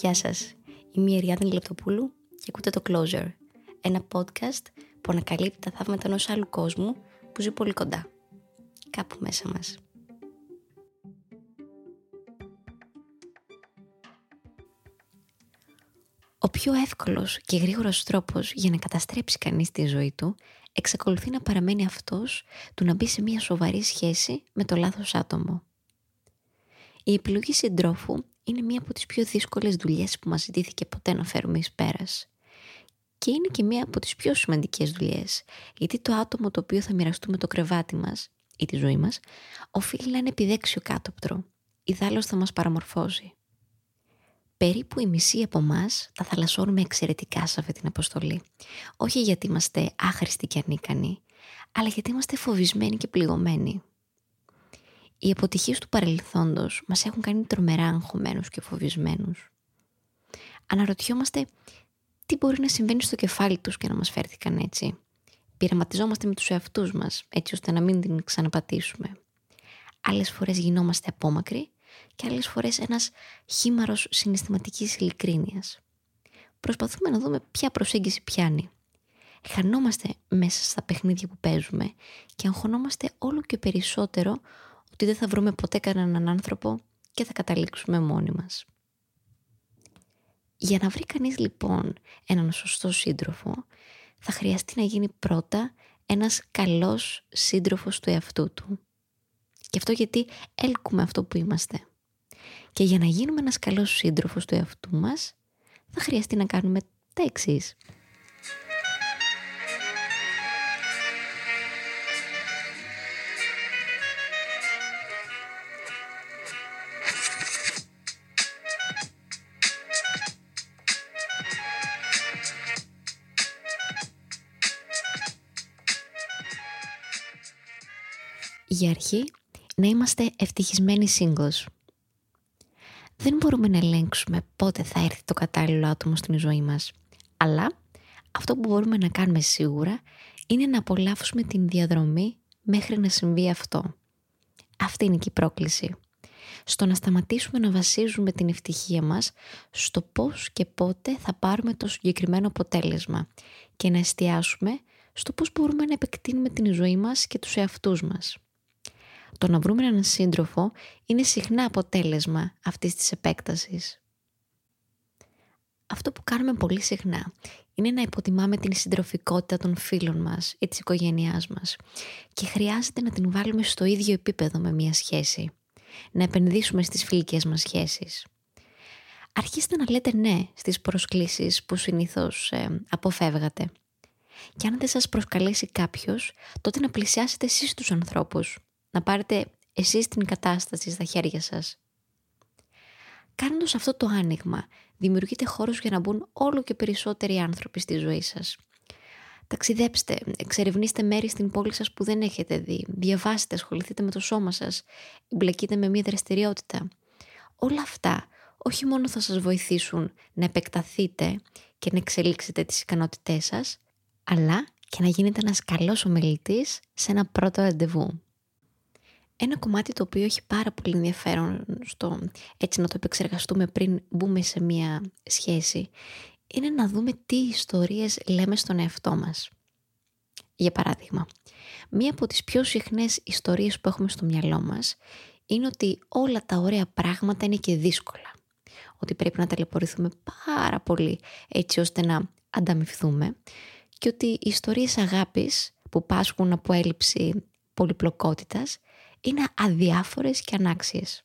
Γεια σας, είμαι η Εριάδη Λεπτοπούλου και ακούτε το Closer, ένα podcast που ανακαλύπτει τα θαύματα ενός άλλου κόσμου που ζει πολύ κοντά, κάπου μέσα μας. Ο πιο εύκολος και γρήγορος τρόπος για να καταστρέψει κανείς τη ζωή του εξακολουθεί να παραμένει αυτός του να μπει σε μια σοβαρή σχέση με το λάθος άτομο. Η επιλογή συντρόφου είναι μία από τις πιο δύσκολες δουλειές που μας ζητήθηκε ποτέ να φέρουμε εις πέρας. Και είναι και μία από τις πιο σημαντικές δουλειές, γιατί το άτομο το οποίο θα μοιραστούμε το κρεβάτι μας ή τη ζωή μας, οφείλει να είναι επιδέξιο κάτωπτρο, ιδάλλως θα μας παραμορφώσει. Περίπου η μισή από εμά τα θαλασσώνουμε εξαιρετικά σε αυτή την αποστολή. Όχι γιατί είμαστε άχρηστοι και ανίκανοι, αλλά γιατί είμαστε φοβισμένοι και πληγωμένοι. Οι αποτυχίες του παρελθόντος μας έχουν κάνει τρομερά αγχωμένους και φοβισμένους. Αναρωτιόμαστε τι μπορεί να συμβαίνει στο κεφάλι τους και να μας φέρθηκαν έτσι. Πειραματιζόμαστε με τους εαυτούς μας, έτσι ώστε να μην την ξαναπατήσουμε. Άλλες φορές γινόμαστε απόμακροι και άλλες φορές ένας χήμαρος συναισθηματικής ειλικρίνειας. Προσπαθούμε να δούμε ποια προσέγγιση πιάνει. Χανόμαστε μέσα στα παιχνίδια που παίζουμε και αγχωνόμαστε όλο και περισσότερο ότι δεν θα βρούμε ποτέ κανέναν άνθρωπο και θα καταλήξουμε μόνοι μας. Για να βρει κανείς λοιπόν έναν σωστό σύντροφο, θα χρειαστεί να γίνει πρώτα ένας καλός σύντροφος του εαυτού του. Και αυτό γιατί έλκουμε αυτό που είμαστε. Και για να γίνουμε ένας καλός σύντροφος του εαυτού μας, θα χρειαστεί να κάνουμε τα εξής. Για αρχή, να είμαστε ευτυχισμένοι singles. Δεν μπορούμε να ελέγξουμε πότε θα έρθει το κατάλληλο άτομο στην ζωή μας. Αλλά αυτό που μπορούμε να κάνουμε σίγουρα είναι να απολαύσουμε την διαδρομή μέχρι να συμβεί αυτό. Αυτή είναι και η πρόκληση. Στο να σταματήσουμε να βασίζουμε την ευτυχία μας στο πώς και πότε θα πάρουμε το συγκεκριμένο αποτέλεσμα και να εστιάσουμε στο πώς μπορούμε να επεκτείνουμε την ζωή μας και τους εαυτούς μας. Το να βρούμε έναν σύντροφο είναι συχνά αποτέλεσμα αυτής της επέκτασης. Αυτό που κάνουμε πολύ συχνά είναι να υποτιμάμε την συντροφικότητα των φίλων μας ή της οικογένειάς μας και χρειάζεται να την βάλουμε στο ίδιο επίπεδο με μια σχέση. Να επενδύσουμε στις φιλικές μας σχέσεις. Αρχίστε να λέτε ναι στις προσκλήσεις που συνήθως ε, αποφεύγατε. Και αν δεν σας προσκαλέσει κάποιος, τότε να πλησιάσετε εσείς τους ανθρώπους να πάρετε εσείς την κατάσταση στα χέρια σας. Κάνοντας αυτό το άνοιγμα, δημιουργείτε χώρους για να μπουν όλο και περισσότεροι άνθρωποι στη ζωή σας. Ταξιδέψτε, εξερευνήστε μέρη στην πόλη σας που δεν έχετε δει, διαβάστε, ασχοληθείτε με το σώμα σας, εμπλεκείτε με μια δραστηριότητα. Όλα αυτά όχι μόνο θα σας βοηθήσουν να επεκταθείτε και να εξελίξετε τις ικανότητές σας, αλλά και να γίνετε ένας καλός ομιλητής σε ένα πρώτο ραντεβού. Ένα κομμάτι το οποίο έχει πάρα πολύ ενδιαφέρον στο έτσι να το επεξεργαστούμε πριν μπούμε σε μια σχέση είναι να δούμε τι ιστορίες λέμε στον εαυτό μας. Για παράδειγμα, μία από τις πιο συχνές ιστορίες που έχουμε στο μυαλό μας είναι ότι όλα τα ωραία πράγματα είναι και δύσκολα. Ότι πρέπει να ταλαιπωρηθούμε πάρα πολύ έτσι ώστε να ανταμυφθούμε και ότι οι ιστορίες αγάπης που πάσχουν από έλλειψη πολυπλοκότητας είναι αδιάφορες και ανάξιες.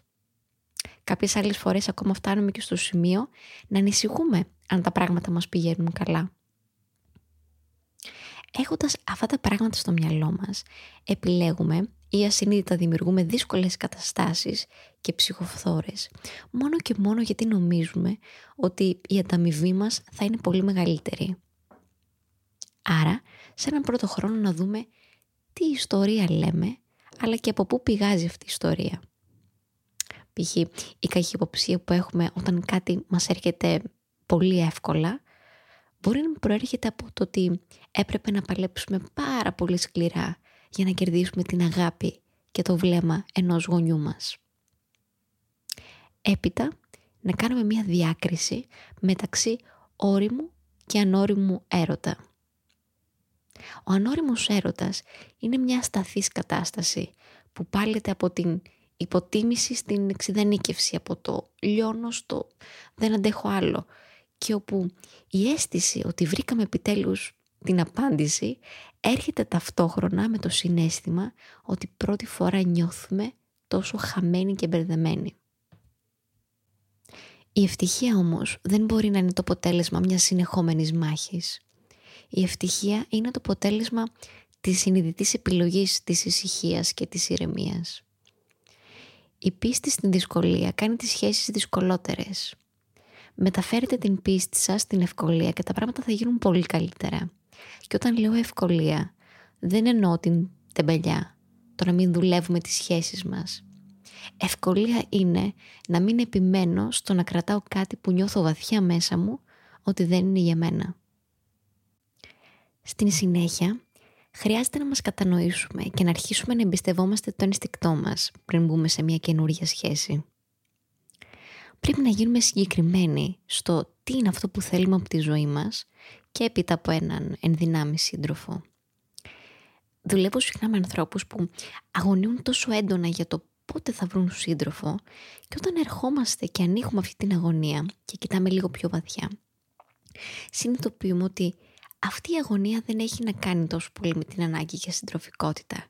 Κάποιες άλλες φορές ακόμα φτάνουμε και στο σημείο να ανησυχούμε αν τα πράγματα μας πηγαίνουν καλά. Έχοντας αυτά τα πράγματα στο μυαλό μας, επιλέγουμε ή ασυνείδητα δημιουργούμε δύσκολες καταστάσεις και ψυχοφθόρες, μόνο και μόνο γιατί νομίζουμε ότι η ανταμοιβή μας θα είναι πολύ μεγαλύτερη. Άρα, σε έναν πρώτο χρόνο να δούμε τι ιστορία λέμε αλλά και από πού πηγάζει αυτή η ιστορία; Π.χ. η καχυποψία που έχουμε όταν κάτι μας έρχεται πολύ εύκολα μπορεί να προέρχεται από το ότι έπρεπε να παλέψουμε πάρα πολύ σκληρά για να κερδίσουμε την αγάπη και το βλέμμα ενός γονιού μας. Έπειτα, να κάνουμε μια διάκριση μεταξύ όριμου και ανώριμου έρωτα. Ο ανώριμος έρωτας είναι μια σταθής κατάσταση που πάλεται από την υποτίμηση στην εξειδανίκευση, από το λιώνω στο δεν αντέχω άλλο και όπου η αίσθηση ότι βρήκαμε επιτέλους την απάντηση έρχεται ταυτόχρονα με το συνέστημα ότι πρώτη φορά νιώθουμε τόσο χαμένοι και μπερδεμένοι. Η ευτυχία όμως δεν μπορεί να είναι το αποτέλεσμα μιας συνεχόμενης μάχης. Η ευτυχία είναι το αποτέλεσμα της συνειδητής επιλογής της ησυχίας και της ηρεμίας. Η πίστη στην δυσκολία κάνει τις σχέσεις δυσκολότερες. Μεταφέρετε την πίστη σας στην ευκολία και τα πράγματα θα γίνουν πολύ καλύτερα. Και όταν λέω ευκολία, δεν εννοώ την τεμπελιά, το να μην δουλεύουμε τις σχέσεις μας. Ευκολία είναι να μην επιμένω στο να κρατάω κάτι που νιώθω βαθιά μέσα μου ότι δεν είναι για μένα. Στην συνέχεια, χρειάζεται να μας κατανοήσουμε και να αρχίσουμε να εμπιστευόμαστε το ενστικτό μας πριν μπούμε σε μια καινούργια σχέση. Πρέπει να γίνουμε συγκεκριμένοι στο τι είναι αυτό που θέλουμε από τη ζωή μας και έπειτα από έναν ενδυνάμει σύντροφο. Δουλεύω συχνά με ανθρώπους που αγωνίουν τόσο έντονα για το πότε θα βρουν σύντροφο και όταν ερχόμαστε και ανοίγουμε αυτή την αγωνία και κοιτάμε λίγο πιο βαθιά, συνειδητοποιούμε ότι αυτή η αγωνία δεν έχει να κάνει τόσο πολύ με την ανάγκη για συντροφικότητα,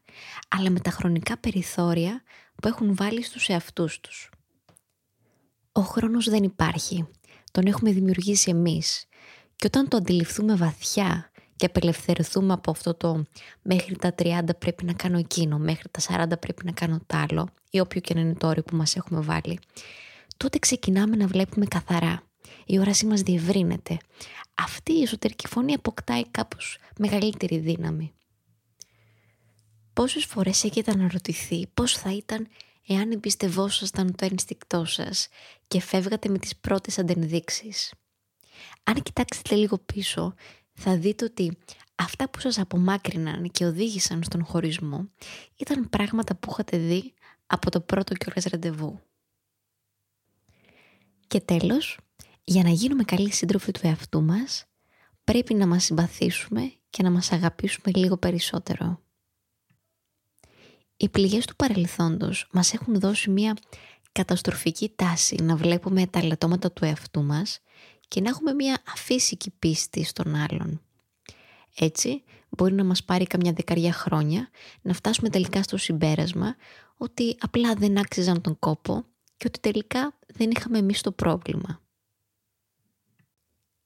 αλλά με τα χρονικά περιθώρια που έχουν βάλει στους εαυτούς τους. Ο χρόνος δεν υπάρχει. Τον έχουμε δημιουργήσει εμείς. Και όταν το αντιληφθούμε βαθιά και απελευθερωθούμε από αυτό το μέχρι τα 30 πρέπει να κάνω εκείνο, μέχρι τα 40 πρέπει να κάνω τ' άλλο ή όποιο και να είναι το όριο που μας έχουμε βάλει, τότε ξεκινάμε να βλέπουμε καθαρά. Η όρασή μας διευρύνεται. Αυτή η εσωτερική φωνή αποκτάει κάπως μεγαλύτερη δύναμη. Πόσες φορές έχετε αναρωτηθεί πώς θα ήταν εάν εμπιστευόσασταν το ένστικτό σας και φεύγατε με τις πρώτες αντενδείξεις; Αν κοιτάξετε λίγο πίσω, θα δείτε ότι αυτά που σας απομάκρυναν και οδήγησαν στον χωρισμό ήταν πράγματα που είχατε δει από το πρώτο κιόλας ραντεβού. Και τέλος, για να γίνουμε καλοί σύντροφοι του εαυτού μας, πρέπει να μας συμπαθήσουμε και να μας αγαπήσουμε λίγο περισσότερο. Οι πληγές του παρελθόντος μας έχουν δώσει μια καταστροφική τάση να βλέπουμε τα λατώματα του εαυτού μας και να έχουμε μια αφύσικη πίστη στον άλλον. Έτσι, μπορεί να μας πάρει καμιά δεκαριά χρόνια να φτάσουμε τελικά στο συμπέρασμα ότι απλά δεν άξιζαν τον κόπο και ότι τελικά δεν είχαμε εμείς το πρόβλημα.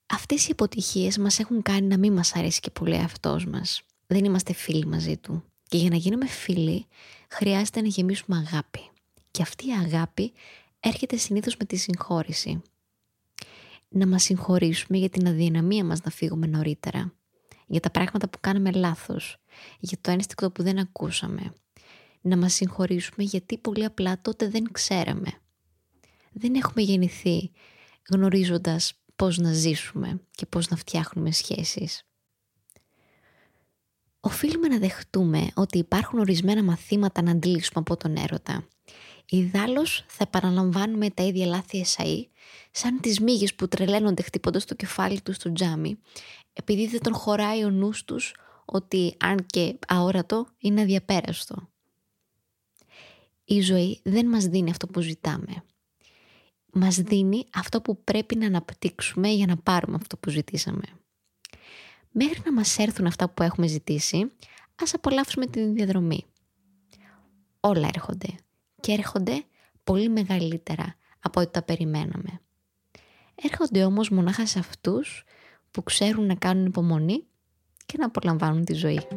Αυτές οι αποτυχίες μας έχουν κάνει να μην μας αρέσει και πολύ αυτός μας. Δεν είμαστε φίλοι μαζί του. Και για να γίνουμε φίλοι χρειάζεται να γεμίσουμε αγάπη. Και αυτή η αγάπη έρχεται συνήθως με τη συγχώρηση. Να μας συγχωρήσουμε για την αδυναμία μας να φύγουμε νωρίτερα. Για τα πράγματα που κάναμε λάθος. Για το ένστικτο που δεν ακούσαμε. Να μας συγχωρήσουμε γιατί πολύ απλά τότε δεν ξέραμε. Δεν έχουμε γεννηθεί γνωρίζοντας πώς να ζήσουμε και πώς να φτιάχνουμε σχέσεις οφείλουμε να δεχτούμε ότι υπάρχουν ορισμένα μαθήματα να αντλήσουμε από τον έρωτα. Ιδάλλως θα επαναλαμβάνουμε τα ίδια λάθη εσαΐ, σαν τις μύγες που τρελαίνονται χτυπώντας το κεφάλι τους στο τζάμι, επειδή δεν τον χωράει ο νους τους ότι αν και αόρατο είναι αδιαπέραστο. Η ζωή δεν μας δίνει αυτό που ζητάμε. Μας δίνει αυτό που πρέπει να αναπτύξουμε για να πάρουμε αυτό που ζητήσαμε μέχρι να μας έρθουν αυτά που έχουμε ζητήσει, ας απολαύσουμε την διαδρομή. Όλα έρχονται και έρχονται πολύ μεγαλύτερα από ό,τι τα περιμέναμε. Έρχονται όμως μονάχα σε αυτούς που ξέρουν να κάνουν υπομονή και να απολαμβάνουν τη ζωή.